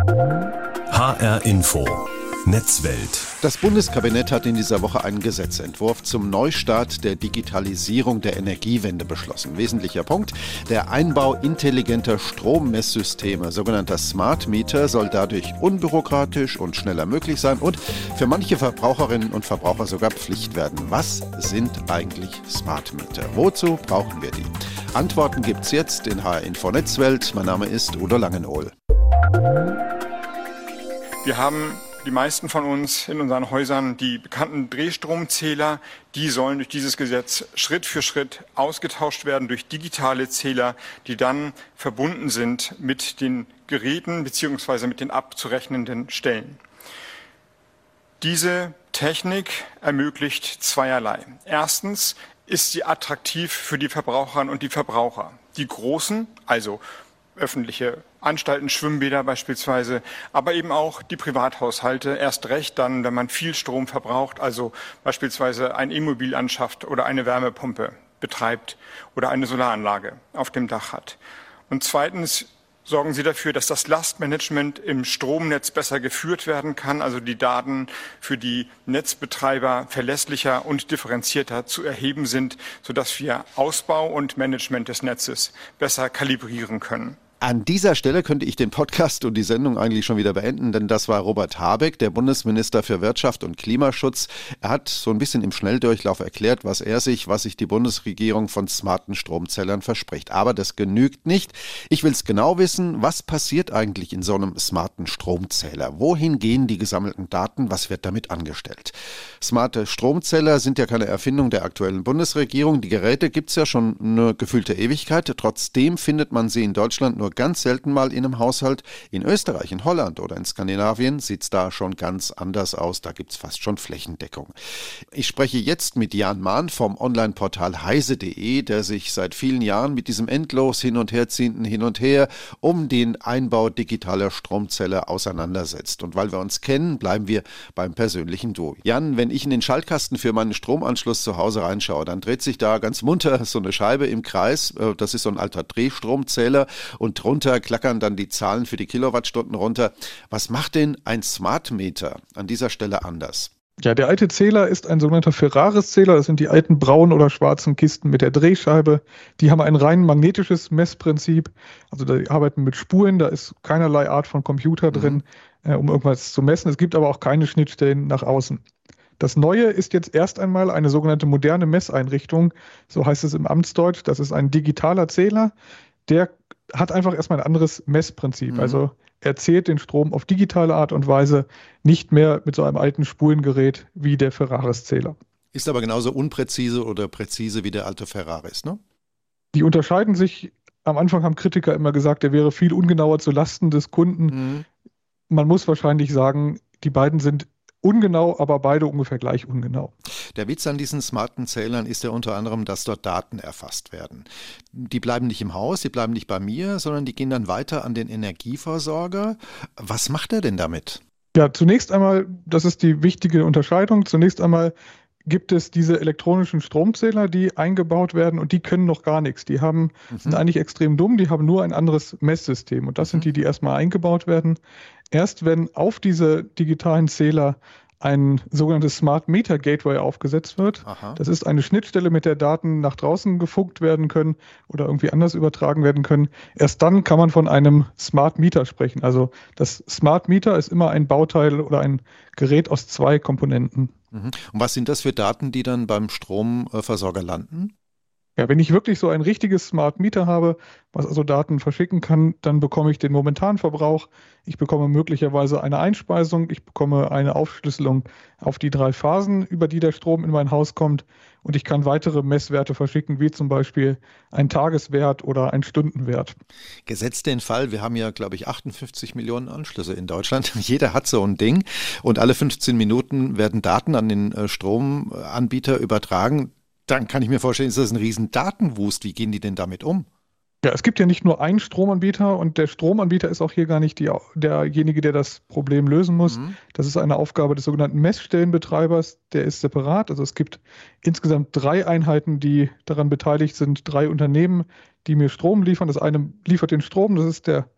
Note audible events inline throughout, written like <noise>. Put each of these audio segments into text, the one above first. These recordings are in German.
HR Info. Netzwelt. Das Bundeskabinett hat in dieser Woche einen Gesetzentwurf zum Neustart der Digitalisierung der Energiewende beschlossen. Wesentlicher Punkt, der Einbau intelligenter Strommesssysteme, sogenannter Smart Meter, soll dadurch unbürokratisch und schneller möglich sein und für manche Verbraucherinnen und Verbraucher sogar Pflicht werden. Was sind eigentlich Smart Meter? Wozu brauchen wir die? Antworten gibt's jetzt in HR Info Netzwelt. Mein Name ist Udo Langenohl. Wir haben die meisten von uns in unseren Häusern die bekannten Drehstromzähler, die sollen durch dieses Gesetz Schritt für Schritt ausgetauscht werden durch digitale Zähler, die dann verbunden sind mit den Geräten bzw. mit den abzurechnenden Stellen. Diese Technik ermöglicht zweierlei. Erstens ist sie attraktiv für die Verbraucherinnen und die Verbraucher. Die großen, also öffentliche Anstalten, Schwimmbäder beispielsweise, aber eben auch die Privathaushalte, erst recht dann, wenn man viel Strom verbraucht, also beispielsweise ein E-Mobil anschafft oder eine Wärmepumpe betreibt oder eine Solaranlage auf dem Dach hat. Und zweitens sorgen Sie dafür, dass das Lastmanagement im Stromnetz besser geführt werden kann, also die Daten für die Netzbetreiber verlässlicher und differenzierter zu erheben sind, sodass wir Ausbau und Management des Netzes besser kalibrieren können. An dieser Stelle könnte ich den Podcast und die Sendung eigentlich schon wieder beenden, denn das war Robert Habeck, der Bundesminister für Wirtschaft und Klimaschutz. Er hat so ein bisschen im Schnelldurchlauf erklärt, was er sich, was sich die Bundesregierung von smarten Stromzellern verspricht. Aber das genügt nicht. Ich will es genau wissen, was passiert eigentlich in so einem smarten Stromzähler? Wohin gehen die gesammelten Daten? Was wird damit angestellt? Smarte Stromzähler sind ja keine Erfindung der aktuellen Bundesregierung. Die Geräte gibt es ja schon eine gefühlte Ewigkeit. Trotzdem findet man sie in Deutschland nur ganz selten mal in einem Haushalt. In Österreich, in Holland oder in Skandinavien sieht es da schon ganz anders aus. Da gibt es fast schon Flächendeckung. Ich spreche jetzt mit Jan Mahn vom Online-Portal heise.de, der sich seit vielen Jahren mit diesem endlos hin und herziehenden Hin und Her um den Einbau digitaler Stromzelle auseinandersetzt. Und weil wir uns kennen, bleiben wir beim persönlichen Du. Jan, wenn ich in den Schaltkasten für meinen Stromanschluss zu Hause reinschaue, dann dreht sich da ganz munter so eine Scheibe im Kreis. Äh, das ist so ein alter Drehstromzähler und drunter klackern dann die Zahlen für die Kilowattstunden runter. Was macht denn ein Smart Meter an dieser Stelle anders? Ja, der alte Zähler ist ein sogenannter Ferraris-Zähler. Das sind die alten braunen oder schwarzen Kisten mit der Drehscheibe. Die haben ein rein magnetisches Messprinzip. Also die arbeiten mit Spuren. Da ist keinerlei Art von Computer mhm. drin, äh, um irgendwas zu messen. Es gibt aber auch keine Schnittstellen nach außen. Das Neue ist jetzt erst einmal eine sogenannte moderne Messeinrichtung. So heißt es im Amtsdeutsch. Das ist ein digitaler Zähler. Der hat einfach erstmal ein anderes Messprinzip. Mhm. Also er zählt den Strom auf digitale Art und Weise, nicht mehr mit so einem alten Spulengerät wie der Ferraris-Zähler. Ist aber genauso unpräzise oder präzise wie der alte Ferraris, ne? Die unterscheiden sich. Am Anfang haben Kritiker immer gesagt, der wäre viel ungenauer zu Lasten des Kunden. Mhm. Man muss wahrscheinlich sagen, die beiden sind ungenau, aber beide ungefähr gleich ungenau. Der Witz an diesen smarten Zählern ist ja unter anderem, dass dort Daten erfasst werden. Die bleiben nicht im Haus, die bleiben nicht bei mir, sondern die gehen dann weiter an den Energieversorger. Was macht er denn damit? Ja, zunächst einmal, das ist die wichtige Unterscheidung. Zunächst einmal gibt es diese elektronischen Stromzähler, die eingebaut werden und die können noch gar nichts. Die haben, mhm. sind eigentlich extrem dumm, die haben nur ein anderes Messsystem und das mhm. sind die, die erstmal eingebaut werden. Erst wenn auf diese digitalen Zähler ein sogenanntes Smart Meter Gateway aufgesetzt wird. Aha. Das ist eine Schnittstelle, mit der Daten nach draußen gefunkt werden können oder irgendwie anders übertragen werden können. Erst dann kann man von einem Smart Meter sprechen. Also das Smart Meter ist immer ein Bauteil oder ein Gerät aus zwei Komponenten. Mhm. Und was sind das für Daten, die dann beim Stromversorger landen? Ja, wenn ich wirklich so ein richtiges Smart Meter habe, was also Daten verschicken kann, dann bekomme ich den momentanen Verbrauch. Ich bekomme möglicherweise eine Einspeisung. Ich bekomme eine Aufschlüsselung auf die drei Phasen, über die der Strom in mein Haus kommt. Und ich kann weitere Messwerte verschicken, wie zum Beispiel ein Tageswert oder ein Stundenwert. Gesetzt den Fall, wir haben ja, glaube ich, 58 Millionen Anschlüsse in Deutschland. <laughs> Jeder hat so ein Ding. Und alle 15 Minuten werden Daten an den äh, Stromanbieter übertragen dann kann ich mir vorstellen, ist das ein riesen Datenwust. Wie gehen die denn damit um? Ja, es gibt ja nicht nur einen Stromanbieter und der Stromanbieter ist auch hier gar nicht die, derjenige, der das Problem lösen muss. Mhm. Das ist eine Aufgabe des sogenannten Messstellenbetreibers, der ist separat. Also es gibt insgesamt drei Einheiten, die daran beteiligt sind, drei Unternehmen, die mir Strom liefern. Das eine liefert den Strom, das ist der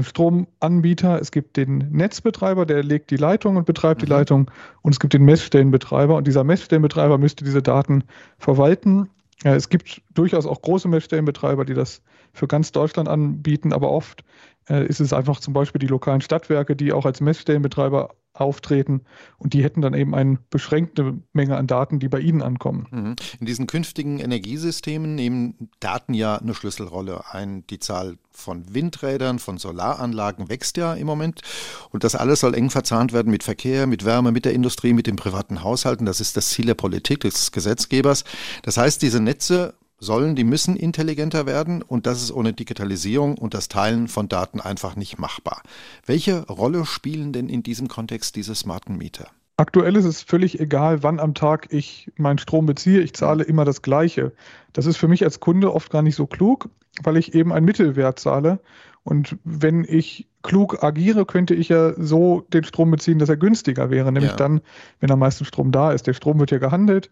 Stromanbieter, es gibt den Netzbetreiber, der legt die Leitung und betreibt mhm. die Leitung und es gibt den Messstellenbetreiber und dieser Messstellenbetreiber müsste diese Daten verwalten. Äh, es gibt durchaus auch große Messstellenbetreiber, die das für ganz Deutschland anbieten, aber oft äh, ist es einfach zum Beispiel die lokalen Stadtwerke, die auch als Messstellenbetreiber auftreten und die hätten dann eben eine beschränkte Menge an Daten, die bei ihnen ankommen. Mhm. In diesen künftigen Energiesystemen nehmen Daten ja eine Schlüsselrolle ein. Die Zahl von Windrädern, von Solaranlagen wächst ja im Moment und das alles soll eng verzahnt werden mit Verkehr, mit Wärme, mit der Industrie, mit den privaten Haushalten. Das ist das Ziel der Politik, des Gesetzgebers. Das heißt, diese Netze sollen, die müssen intelligenter werden und das ist ohne Digitalisierung und das Teilen von Daten einfach nicht machbar. Welche Rolle spielen denn in diesem Kontext diese smarten Mieter? Aktuell ist es völlig egal, wann am Tag ich meinen Strom beziehe. Ich zahle immer das Gleiche. Das ist für mich als Kunde oft gar nicht so klug, weil ich eben einen Mittelwert zahle. Und wenn ich klug agiere, könnte ich ja so den Strom beziehen, dass er günstiger wäre. Nämlich ja. dann, wenn am meisten Strom da ist. Der Strom wird ja gehandelt.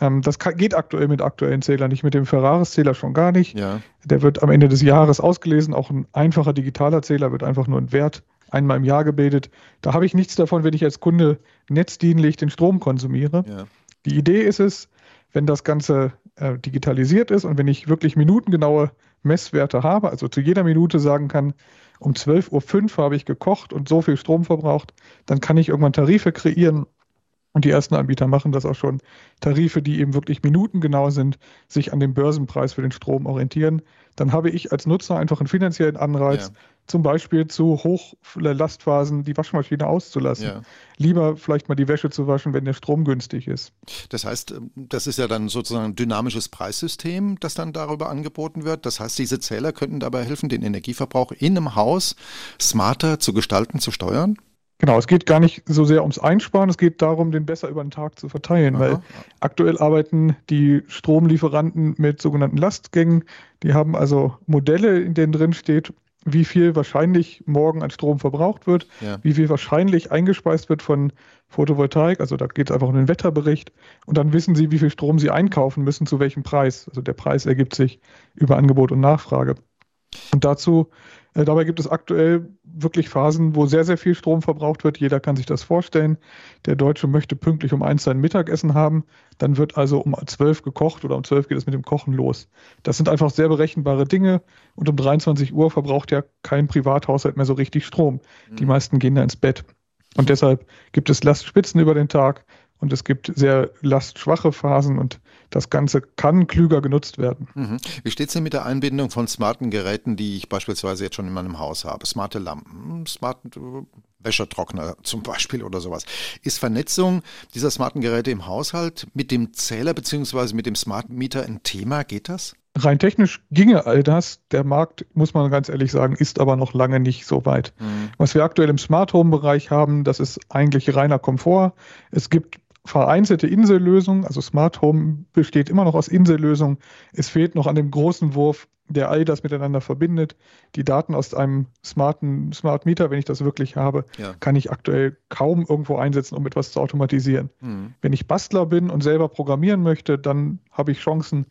Ähm, das kann, geht aktuell mit aktuellen Zählern nicht, mit dem Ferraris-Zähler schon gar nicht. Ja. Der wird am Ende des Jahres ausgelesen. Auch ein einfacher digitaler Zähler wird einfach nur ein Wert einmal im Jahr gebildet. Da habe ich nichts davon, wenn ich als Kunde netzdienlich den Strom konsumiere. Ja. Die Idee ist es, wenn das Ganze äh, digitalisiert ist und wenn ich wirklich minutengenaue Messwerte habe, also zu jeder Minute sagen kann, um 12.05 Uhr habe ich gekocht und so viel Strom verbraucht, dann kann ich irgendwann Tarife kreieren, und die ersten Anbieter machen das auch schon. Tarife, die eben wirklich minutengenau sind, sich an dem Börsenpreis für den Strom orientieren. Dann habe ich als Nutzer einfach einen finanziellen Anreiz, ja. zum Beispiel zu Hochlastphasen die Waschmaschine auszulassen. Ja. Lieber vielleicht mal die Wäsche zu waschen, wenn der Strom günstig ist. Das heißt, das ist ja dann sozusagen ein dynamisches Preissystem, das dann darüber angeboten wird. Das heißt, diese Zähler könnten dabei helfen, den Energieverbrauch in einem Haus smarter zu gestalten, zu steuern? Genau, es geht gar nicht so sehr ums Einsparen, es geht darum, den besser über den Tag zu verteilen, Aha. weil aktuell arbeiten die Stromlieferanten mit sogenannten Lastgängen. Die haben also Modelle, in denen drin steht, wie viel wahrscheinlich morgen an Strom verbraucht wird, ja. wie viel wahrscheinlich eingespeist wird von Photovoltaik. Also da geht es einfach um den Wetterbericht. Und dann wissen sie, wie viel Strom sie einkaufen müssen, zu welchem Preis. Also der Preis ergibt sich über Angebot und Nachfrage. Und dazu äh, dabei gibt es aktuell wirklich Phasen, wo sehr, sehr viel Strom verbraucht wird. Jeder kann sich das vorstellen. Der Deutsche möchte pünktlich um eins sein Mittagessen haben. Dann wird also um zwölf gekocht oder um zwölf geht es mit dem Kochen los. Das sind einfach sehr berechenbare Dinge. Und um 23 Uhr verbraucht ja kein Privathaushalt mehr so richtig Strom. Die mhm. meisten gehen da ins Bett. Und deshalb gibt es Lastspitzen über den Tag und es gibt sehr lastschwache Phasen und das Ganze kann klüger genutzt werden. Mhm. Wie steht es denn mit der Einbindung von smarten Geräten, die ich beispielsweise jetzt schon in meinem Haus habe? Smarte Lampen, smarte äh, Wäschetrockner zum Beispiel oder sowas. Ist Vernetzung dieser smarten Geräte im Haushalt mit dem Zähler bzw. mit dem Smart Meter ein Thema? Geht das? Rein technisch ginge all das. Der Markt, muss man ganz ehrlich sagen, ist aber noch lange nicht so weit. Mhm. Was wir aktuell im Smart Home Bereich haben, das ist eigentlich reiner Komfort. Es gibt vereinzelte Insellösungen, also Smart Home besteht immer noch aus Insellösungen. Es fehlt noch an dem großen Wurf, der all das miteinander verbindet. Die Daten aus einem smarten Smart Meter, wenn ich das wirklich habe, ja. kann ich aktuell kaum irgendwo einsetzen, um etwas zu automatisieren. Mhm. Wenn ich Bastler bin und selber programmieren möchte, dann habe ich Chancen,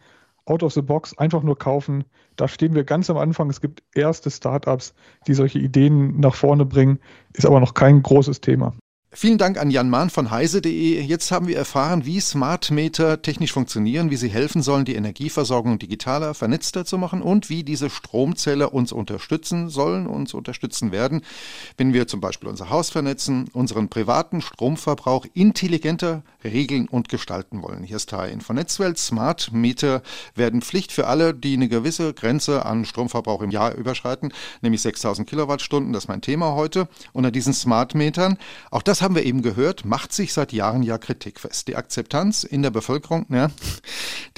out of the box einfach nur kaufen. Da stehen wir ganz am Anfang. Es gibt erste Startups, die solche Ideen nach vorne bringen, ist aber noch kein großes Thema. Vielen Dank an Jan Mahn von heise.de. Jetzt haben wir erfahren, wie Smart Meter technisch funktionieren, wie sie helfen sollen, die Energieversorgung digitaler, vernetzter zu machen und wie diese Stromzähler uns unterstützen sollen, uns unterstützen werden, wenn wir zum Beispiel unser Haus vernetzen, unseren privaten Stromverbrauch intelligenter regeln und gestalten wollen. Hier ist Teil von Netzwelt. Smart Meter werden Pflicht für alle, die eine gewisse Grenze an Stromverbrauch im Jahr überschreiten, nämlich 6000 Kilowattstunden. Das ist mein Thema heute. Unter diesen Smart Metern. Auch das das haben wir eben gehört, macht sich seit Jahren ja Kritik fest. Die Akzeptanz in der Bevölkerung, ja,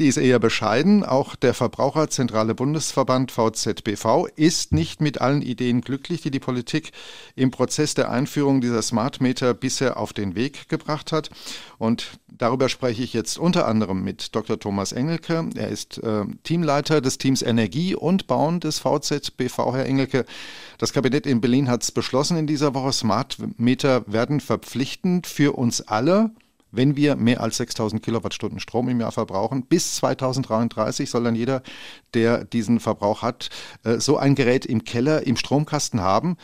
die ist eher bescheiden. Auch der Verbraucherzentrale Bundesverband VZBV ist nicht mit allen Ideen glücklich, die die Politik im Prozess der Einführung dieser Smart Meter bisher auf den Weg gebracht hat. Und darüber spreche ich jetzt unter anderem mit Dr. Thomas Engelke. Er ist äh, Teamleiter des Teams Energie und Bauen des VZBV, Herr Engelke. Das Kabinett in Berlin hat es beschlossen in dieser Woche. Smart Meter werden verpflichtend für uns alle. Wenn wir mehr als 6000 Kilowattstunden Strom im Jahr verbrauchen. Bis 2033 soll dann jeder, der diesen Verbrauch hat, äh, so ein Gerät im Keller, im Stromkasten haben.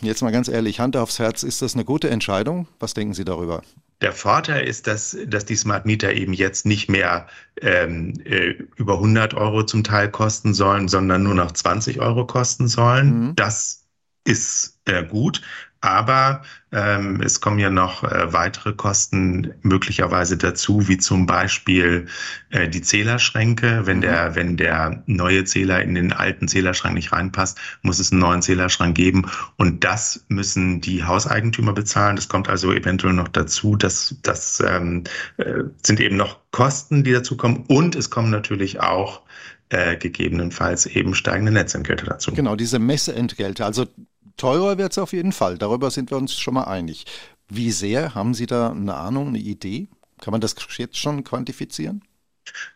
Jetzt mal ganz ehrlich, Hand aufs Herz, ist das eine gute Entscheidung? Was denken Sie darüber? Der Vorteil ist, dass, dass die Smart Meter eben jetzt nicht mehr ähm, äh, über 100 Euro zum Teil kosten sollen, sondern nur noch 20 Euro kosten sollen. Mhm. Das ist gut. Aber ähm, es kommen ja noch äh, weitere Kosten möglicherweise dazu, wie zum Beispiel äh, die Zählerschränke. Wenn der, mhm. wenn der neue Zähler in den alten Zählerschrank nicht reinpasst, muss es einen neuen Zählerschrank geben. Und das müssen die Hauseigentümer bezahlen. Das kommt also eventuell noch dazu. Das, das ähm, äh, sind eben noch Kosten, die dazu kommen. Und es kommen natürlich auch äh, gegebenenfalls eben steigende Netzentgelte dazu. Genau, diese Messeentgelte. Also Teurer wird es auf jeden Fall, darüber sind wir uns schon mal einig. Wie sehr haben Sie da eine Ahnung, eine Idee? Kann man das jetzt schon quantifizieren?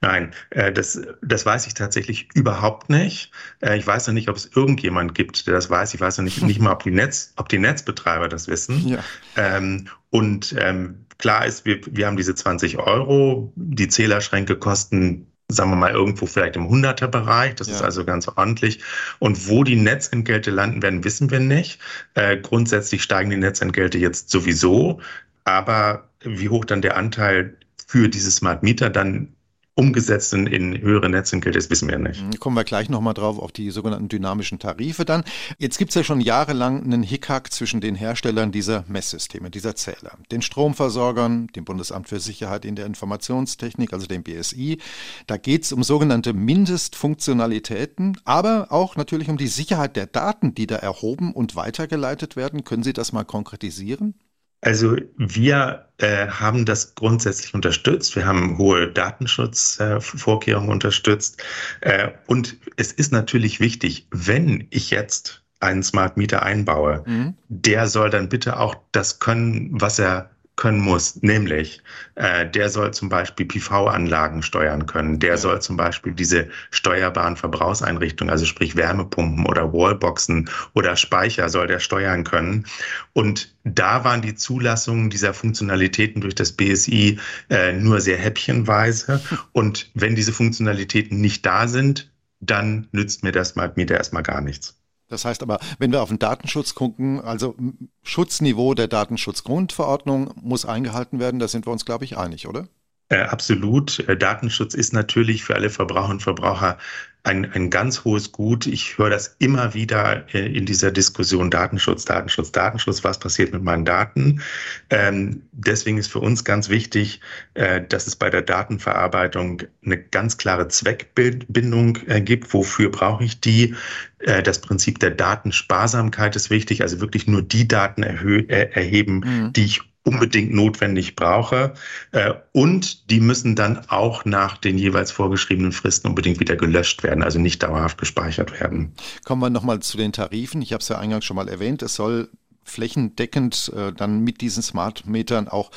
Nein, äh, das, das weiß ich tatsächlich überhaupt nicht. Äh, ich weiß noch nicht, ob es irgendjemand gibt, der das weiß. Ich weiß noch nicht, nicht mal, ob die, Netz, ob die Netzbetreiber das wissen. Ja. Ähm, und ähm, klar ist, wir, wir haben diese 20 Euro. Die Zählerschränke kosten sagen wir mal, irgendwo vielleicht im Hunderterbereich. Das ja. ist also ganz ordentlich. Und wo die Netzentgelte landen werden, wissen wir nicht. Äh, grundsätzlich steigen die Netzentgelte jetzt sowieso. Aber wie hoch dann der Anteil für diese Smart Meter dann umgesetzt in, in höhere Netzentgelte, das wissen wir nicht. Mhm, kommen wir gleich nochmal drauf auf die sogenannten dynamischen Tarife dann. Jetzt gibt es ja schon jahrelang einen Hickhack zwischen den Herstellern dieser Messsysteme, dieser Zähler, den Stromversorgern, dem Bundesamt für Sicherheit in der Informationstechnik, also dem BSI. Da geht es um sogenannte Mindestfunktionalitäten, aber auch natürlich um die Sicherheit der Daten, die da erhoben und weitergeleitet werden. Können Sie das mal konkretisieren? Also wir äh, haben das grundsätzlich unterstützt. Wir haben hohe Datenschutzvorkehrungen äh, unterstützt. Äh, und es ist natürlich wichtig, wenn ich jetzt einen Smart Meter einbaue, mhm. der soll dann bitte auch das können, was er können muss, nämlich äh, der soll zum Beispiel PV-Anlagen steuern können, der soll zum Beispiel diese steuerbaren Verbrauchseinrichtungen, also sprich Wärmepumpen oder Wallboxen oder Speicher soll der steuern können. Und da waren die Zulassungen dieser Funktionalitäten durch das BSI äh, nur sehr häppchenweise. <laughs> Und wenn diese Funktionalitäten nicht da sind, dann nützt mir das Smart Meter erstmal gar nichts. Das heißt aber, wenn wir auf den Datenschutz gucken, also Schutzniveau der Datenschutzgrundverordnung muss eingehalten werden, da sind wir uns, glaube ich, einig, oder? Äh, absolut. Äh, Datenschutz ist natürlich für alle Verbraucherinnen und Verbraucher ein, ein ganz hohes Gut. Ich höre das immer wieder äh, in dieser Diskussion Datenschutz, Datenschutz, Datenschutz. Was passiert mit meinen Daten? Ähm, deswegen ist für uns ganz wichtig, äh, dass es bei der Datenverarbeitung eine ganz klare Zweckbindung äh, gibt. Wofür brauche ich die? Äh, das Prinzip der Datensparsamkeit ist wichtig, also wirklich nur die Daten erheben, mhm. die ich unbedingt notwendig brauche. Äh, und die müssen dann auch nach den jeweils vorgeschriebenen Fristen unbedingt wieder gelöscht werden, also nicht dauerhaft gespeichert werden. Kommen wir nochmal zu den Tarifen. Ich habe es ja eingangs schon mal erwähnt. Es soll flächendeckend äh, dann mit diesen Smart Metern auch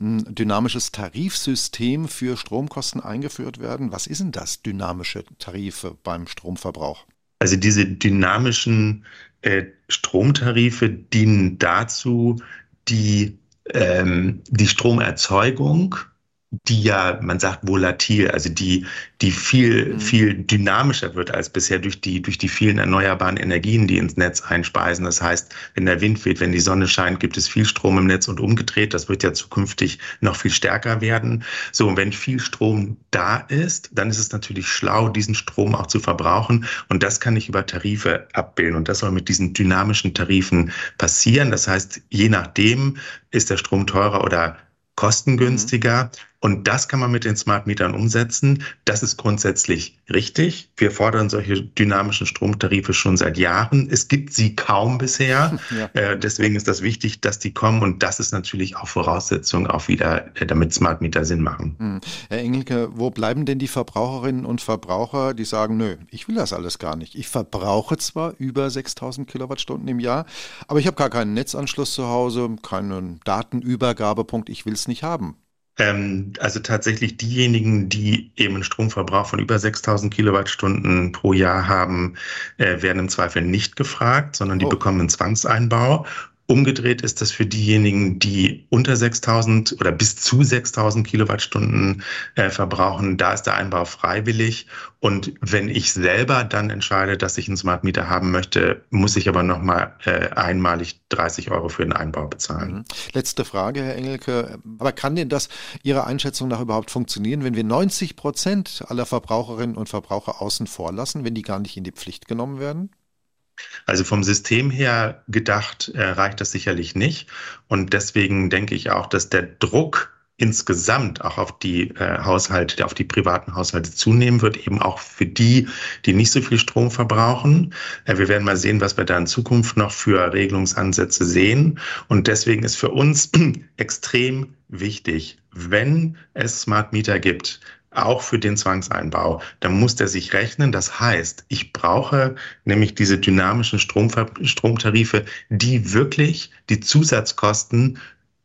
ein dynamisches Tarifsystem für Stromkosten eingeführt werden. Was ist denn das, dynamische Tarife beim Stromverbrauch? Also diese dynamischen äh, Stromtarife dienen dazu, die ähm, die Stromerzeugung die ja, man sagt, volatil, also die, die viel, mhm. viel dynamischer wird als bisher durch die, durch die vielen erneuerbaren Energien, die ins Netz einspeisen. Das heißt, wenn der Wind weht, wenn die Sonne scheint, gibt es viel Strom im Netz und umgedreht. Das wird ja zukünftig noch viel stärker werden. So, und wenn viel Strom da ist, dann ist es natürlich schlau, diesen Strom auch zu verbrauchen. Und das kann ich über Tarife abbilden. Und das soll mit diesen dynamischen Tarifen passieren. Das heißt, je nachdem ist der Strom teurer oder kostengünstiger. Mhm. Und das kann man mit den Smart Metern umsetzen. Das ist grundsätzlich richtig. Wir fordern solche dynamischen Stromtarife schon seit Jahren. Es gibt sie kaum bisher. <laughs> Ja. Äh, deswegen ist das wichtig, dass die kommen. Und das ist natürlich auch Voraussetzung auch wieder, äh, damit Smart Meter Sinn machen. Hm. Herr Engelke, wo bleiben denn die Verbraucherinnen und Verbraucher, die sagen, nö, ich will das alles gar nicht. Ich verbrauche zwar über 6000 Kilowattstunden im Jahr, aber ich habe gar keinen Netzanschluss zu Hause, keinen Datenübergabepunkt. Ich will es nicht haben. Ähm, also tatsächlich diejenigen, die eben einen Stromverbrauch von über 6000 Kilowattstunden pro Jahr haben, äh, werden im Zweifel nicht gefragt, sondern die oh. bekommen einen Zwangseinbau. Umgedreht ist das für diejenigen, die unter 6000 oder bis zu 6000 Kilowattstunden äh, verbrauchen. Da ist der Einbau freiwillig. Und wenn ich selber dann entscheide, dass ich einen Smart Meter haben möchte, muss ich aber nochmal äh, einmalig 30 Euro für den Einbau bezahlen. Mhm. Letzte Frage, Herr Engelke. Aber kann denn das Ihrer Einschätzung nach überhaupt funktionieren, wenn wir 90 Prozent aller Verbraucherinnen und Verbraucher außen vor lassen, wenn die gar nicht in die Pflicht genommen werden? Also vom System her gedacht äh, reicht das sicherlich nicht. Und deswegen denke ich auch, dass der Druck insgesamt auch auf die äh, Haushalte, auf die privaten Haushalte zunehmen wird, eben auch für die, die nicht so viel Strom verbrauchen. Äh, wir werden mal sehen, was wir da in Zukunft noch für Regelungsansätze sehen. Und deswegen ist für uns <clears throat> extrem wichtig, wenn es Smart Meter gibt, auch für den Zwangseinbau, dann muss der sich rechnen. Das heißt, ich brauche nämlich diese dynamischen Stromver Stromtarife, die wirklich die Zusatzkosten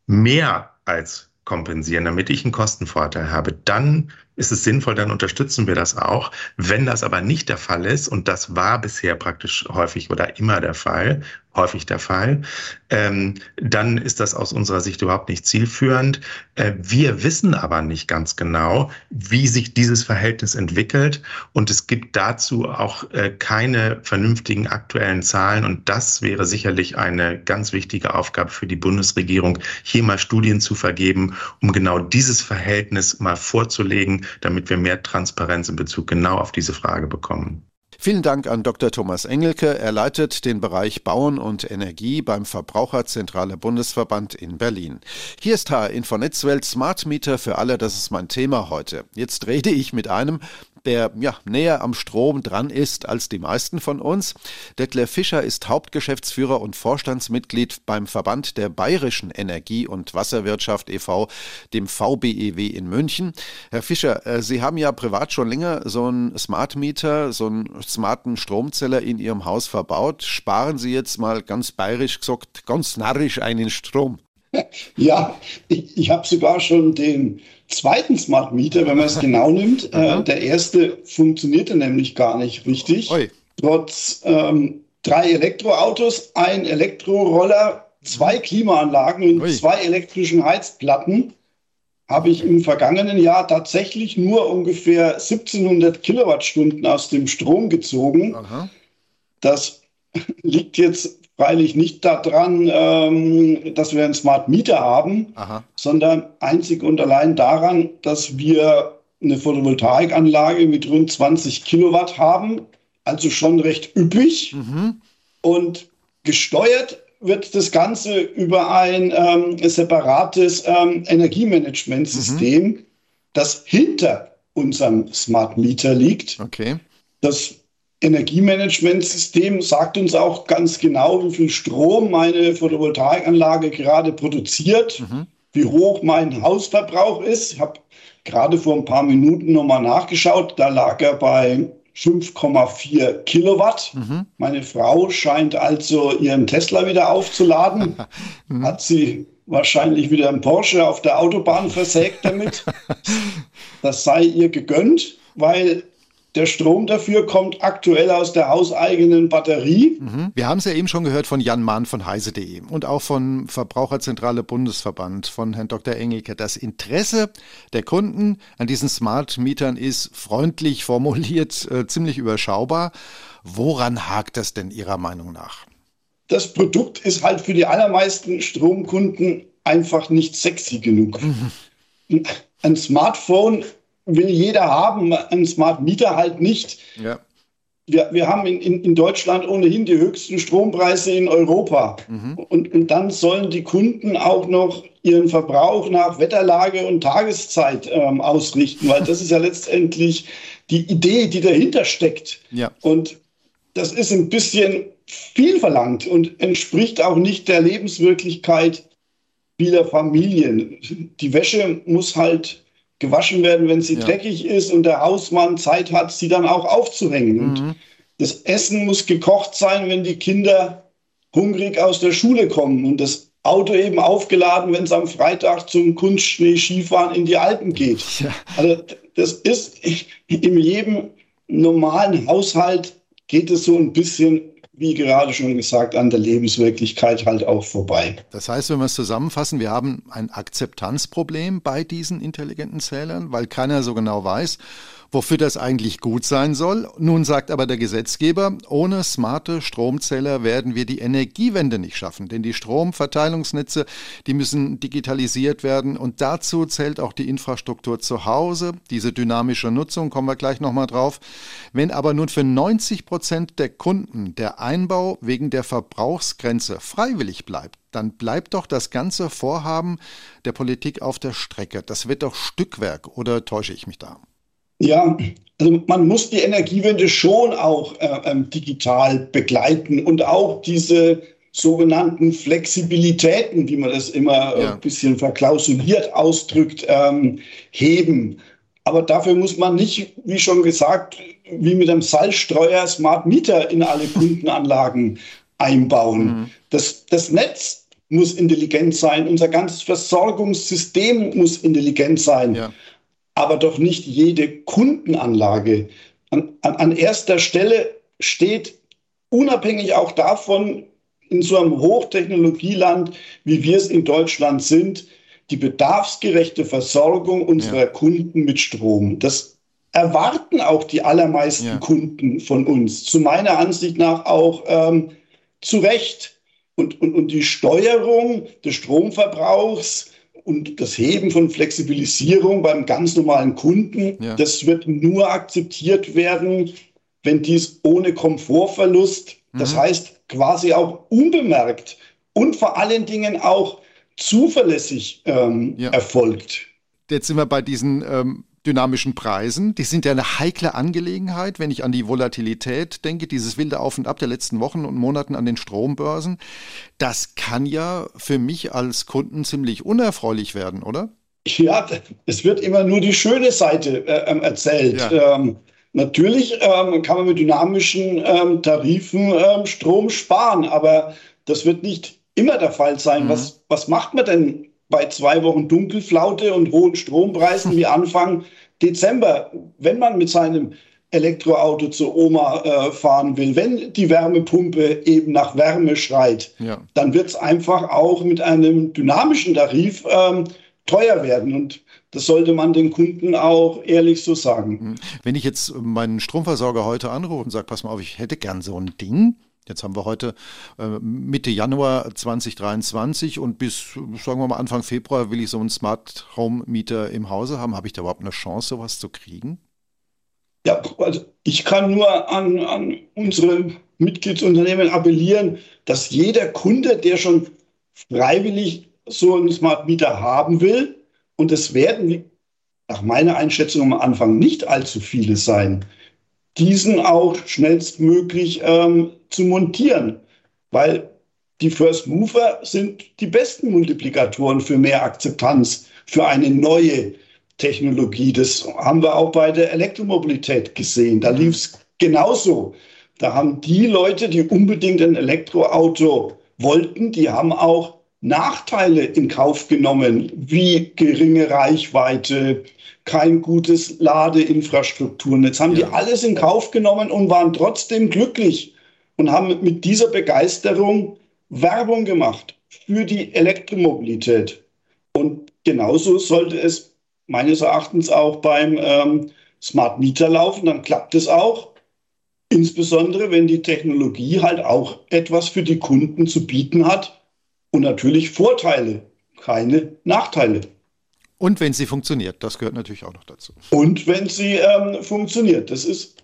mehr als kompensieren, damit ich einen Kostenvorteil habe. Dann ist es sinnvoll, dann unterstützen wir das auch. Wenn das aber nicht der Fall ist, und das war bisher praktisch häufig oder immer der Fall, häufig der Fall, ähm, dann ist das aus unserer Sicht überhaupt nicht zielführend. Äh, wir wissen aber nicht ganz genau, wie sich dieses Verhältnis entwickelt und es gibt dazu auch äh, keine vernünftigen aktuellen Zahlen und das wäre sicherlich eine ganz wichtige Aufgabe für die Bundesregierung, hier mal Studien zu vergeben, um genau dieses Verhältnis mal vorzulegen, damit wir mehr Transparenz in Bezug genau auf diese Frage bekommen. Vielen Dank an Dr. Thomas Engelke. Er leitet den Bereich Bauen und Energie beim Verbraucherzentrale Bundesverband in Berlin. Hier ist HR Infonetzwelt Smart Meter für alle. Das ist mein Thema heute. Jetzt rede ich mit einem, der ja, näher am Strom dran ist als die meisten von uns. Detlef Fischer ist Hauptgeschäftsführer und Vorstandsmitglied beim Verband der Bayerischen Energie- und Wasserwirtschaft e.V., dem VBEW in München. Herr Fischer, äh, Sie haben ja privat schon länger so einen Smart Meter, so einen smarten Stromzeller in Ihrem Haus verbaut. Sparen Sie jetzt mal ganz bayerisch gesagt, ganz narrisch einen Strom. <laughs> Ja, ich, ich habe sogar schon den zweiten Smart Meter, wenn man es genau nimmt. Äh, der erste funktionierte nämlich gar nicht richtig. Oi. Trotz ähm, drei Elektroautos, ein Elektroroller, zwei Klimaanlagen und Ui. zwei elektrischen Heizplatten habe ich im vergangenen Jahr tatsächlich nur ungefähr 1700 Kilowattstunden aus dem Strom gezogen. Aha. Das <laughs> liegt jetzt freilich nicht daran, ähm, dass wir einen Smart Meter haben, Aha. sondern einzig und allein daran, dass wir eine Photovoltaikanlage mit rund 20 Kilowatt haben, also schon recht üppig. Mhm. Und gesteuert wird das Ganze über ein ähm, separates ähm, Energiemanagementsystem, mhm. das hinter unserem Smart Meter liegt. Okay. Das Energiemanagementsystem sagt uns auch ganz genau, wie viel Strom meine Photovoltaikanlage gerade produziert, mhm. wie hoch mein Hausverbrauch ist. Ich habe gerade vor ein paar Minuten nochmal nachgeschaut, da lag er bei 5,4 Kilowatt. Mhm. Meine Frau scheint also ihren Tesla wieder aufzuladen. <laughs> mhm. Hat sie wahrscheinlich wieder einen Porsche auf der Autobahn versägt damit. <laughs> Das sei ihr gegönnt, weil der Strom dafür kommt aktuell aus der hauseigenen Batterie. Mhm. Wir haben es ja eben schon gehört von Jan Mahn von heise.de und auch von Verbraucherzentrale Bundesverband, von Herrn Dr. Engelke. Das Interesse der Kunden an diesen Smart Mietern ist freundlich formuliert, äh, ziemlich überschaubar. Woran hakt das denn Ihrer Meinung nach? Das Produkt ist halt für die allermeisten Stromkunden einfach nicht sexy genug. Mhm. Ein Smartphone will jeder haben, ein Smart Meter halt nicht. Ja. Wir, wir haben in, in, in Deutschland ohnehin die höchsten Strompreise in Europa. Mhm. Und, und dann sollen die Kunden auch noch ihren Verbrauch nach Wetterlage und Tageszeit ähm, ausrichten, weil das ist ja letztendlich die Idee, die dahinter steckt. Ja. Und das ist ein bisschen viel verlangt und entspricht auch nicht der Lebenswirklichkeit vieler Familien. Die Wäsche muss halt gewaschen werden, wenn sie ja. dreckig ist und der Hausmann Zeit hat, sie dann auch aufzuhängen. Mhm. Und das Essen muss gekocht sein, wenn die Kinder hungrig aus der Schule kommen und das Auto eben aufgeladen, wenn es am Freitag zum Kunstschnee-Skifahren in die Alpen geht. <laughs> Ja. Also das ist in jedem normalen Haushalt geht es so ein bisschen wie gerade schon gesagt, an der Lebenswirklichkeit halt auch vorbei. Das heißt, wenn wir es zusammenfassen, wir haben ein Akzeptanzproblem bei diesen intelligenten Zählern, weil keiner so genau weiß, wofür das eigentlich gut sein soll. Nun sagt aber der Gesetzgeber, ohne smarte Stromzähler werden wir die Energiewende nicht schaffen, denn die Stromverteilungsnetze, die müssen digitalisiert werden und dazu zählt auch die Infrastruktur zu Hause, diese dynamische Nutzung, kommen wir gleich nochmal drauf. Wenn aber nun für 90 Prozent der Kunden der Einbau wegen der Verbrauchsgrenze freiwillig bleibt, dann bleibt doch das ganze Vorhaben der Politik auf der Strecke. Das wird doch Stückwerk, oder täusche ich mich da? Ja, also man muss die Energiewende schon auch äh, ähm, digital begleiten und auch diese sogenannten Flexibilitäten, wie man das immer äh, ja. ein bisschen verklausuliert ausdrückt, ähm, heben. Aber dafür muss man nicht, wie schon gesagt, wie mit einem Salzstreuer Smart Meter in alle <laughs> Kundenanlagen einbauen. Mhm. Das, das Netz muss intelligent sein, unser ganzes Versorgungssystem muss intelligent sein. Ja aber doch nicht jede Kundenanlage. An, an, an erster Stelle steht unabhängig auch davon, in so einem Hochtechnologieland, wie wir es in Deutschland sind, die bedarfsgerechte Versorgung unserer ja. Kunden mit Strom. Das erwarten auch die allermeisten ja. Kunden von uns. Zu meiner Ansicht nach auch ähm, zu Recht. Und, und, und die Steuerung des Stromverbrauchs und das Heben von Flexibilisierung beim ganz normalen Kunden, ja. das wird nur akzeptiert werden, wenn dies ohne Komfortverlust, mhm. das heißt quasi auch unbemerkt und vor allen Dingen auch zuverlässig ähm, ja. erfolgt. Jetzt sind wir bei diesen ähm, dynamischen Preisen. Die sind ja eine heikle Angelegenheit, wenn ich an die Volatilität denke, dieses wilde Auf und Ab der letzten Wochen und Monaten an den Strombörsen. Das kann ja für mich als Kunden ziemlich unerfreulich werden, oder? Ja, es wird immer nur die schöne Seite äh, ähm, erzählt. Ja. Ähm, natürlich ähm, kann man mit dynamischen ähm, Tarifen ähm, Strom sparen, aber das wird nicht immer der Fall sein. Mhm. Was, was macht man denn bei zwei Wochen Dunkelflaute und hohen Strompreisen wie <laughs> Anfang Dezember, wenn man mit seinem Elektroauto zur Oma äh, fahren will, wenn die Wärmepumpe eben nach Wärme schreit, ja. dann wird es einfach auch mit einem dynamischen Tarif ähm, teuer werden. Und das sollte man den Kunden auch ehrlich so sagen. Mhm. Wenn ich jetzt meinen Stromversorger heute anrufe und sage, pass mal auf, ich hätte gern so ein Ding, Jetzt haben wir heute äh, Mitte Januar 2023 und bis, sagen wir mal, Anfang Februar will ich so einen Smart Home Mieter im Hause haben. Habe ich da überhaupt eine Chance, sowas zu kriegen? Ja, also ich kann nur an, an unsere Mitgliedsunternehmen appellieren, dass jeder Kunde, der schon freiwillig so einen Smart Mieter haben will, und es werden nach meiner Einschätzung am Anfang nicht allzu viele sein, diesen auch schnellstmöglich ähm, zu montieren, weil die First Mover sind die besten Multiplikatoren für mehr Akzeptanz, für eine neue Technologie. Das haben wir auch bei der Elektromobilität gesehen. Da lief es genauso. Da haben die Leute, die unbedingt ein Elektroauto wollten, die haben auch Nachteile in Kauf genommen, wie geringe Reichweite, kein gutes Ladeinfrastrukturnetz. Haben ja. die alles in Kauf genommen und waren trotzdem glücklich und haben mit dieser Begeisterung Werbung gemacht für die Elektromobilität. Und genauso sollte es meines Erachtens auch beim ähm, Smart Meter laufen, dann klappt es auch. Insbesondere, wenn die Technologie halt auch etwas für die Kunden zu bieten hat und natürlich Vorteile, keine Nachteile. Und wenn sie funktioniert, das gehört natürlich auch noch dazu. Und wenn sie ähm, funktioniert, das ist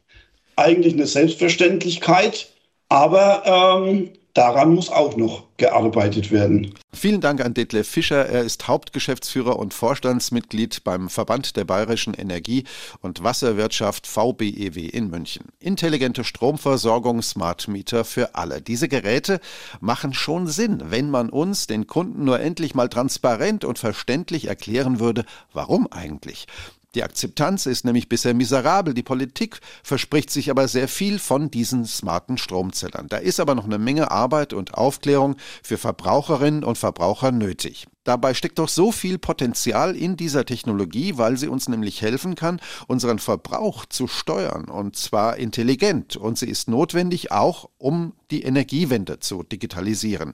eigentlich eine Selbstverständlichkeit, aber ähm, daran muss auch noch gearbeitet werden. Vielen Dank an Detlef Fischer. Er ist Hauptgeschäftsführer und Vorstandsmitglied beim Verband der Bayerischen Energie- und Wasserwirtschaft VBEW in München. Intelligente Stromversorgung, Smart Meter für alle. Diese Geräte machen schon Sinn, wenn man uns, den Kunden, nur endlich mal transparent und verständlich erklären würde, warum eigentlich. Die Akzeptanz ist nämlich bisher miserabel. Die Politik verspricht sich aber sehr viel von diesen smarten Stromzellern. Da ist aber noch eine Menge Arbeit und Aufklärung für Verbraucherinnen und Verbraucher nötig. Dabei steckt doch so viel Potenzial in dieser Technologie, weil sie uns nämlich helfen kann, unseren Verbrauch zu steuern und zwar intelligent. Und sie ist notwendig auch, um die Energiewende zu digitalisieren.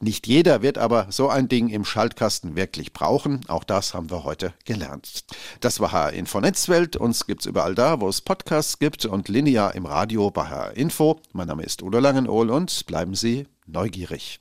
Nicht jeder wird aber so ein Ding im Schaltkasten wirklich brauchen. Auch das haben wir heute gelernt. Das war HR Info Netzwelt. Uns gibt's überall da, wo es Podcasts gibt und linear im Radio bei HR Info. Mein Name ist Udo Langenohl und bleiben Sie neugierig.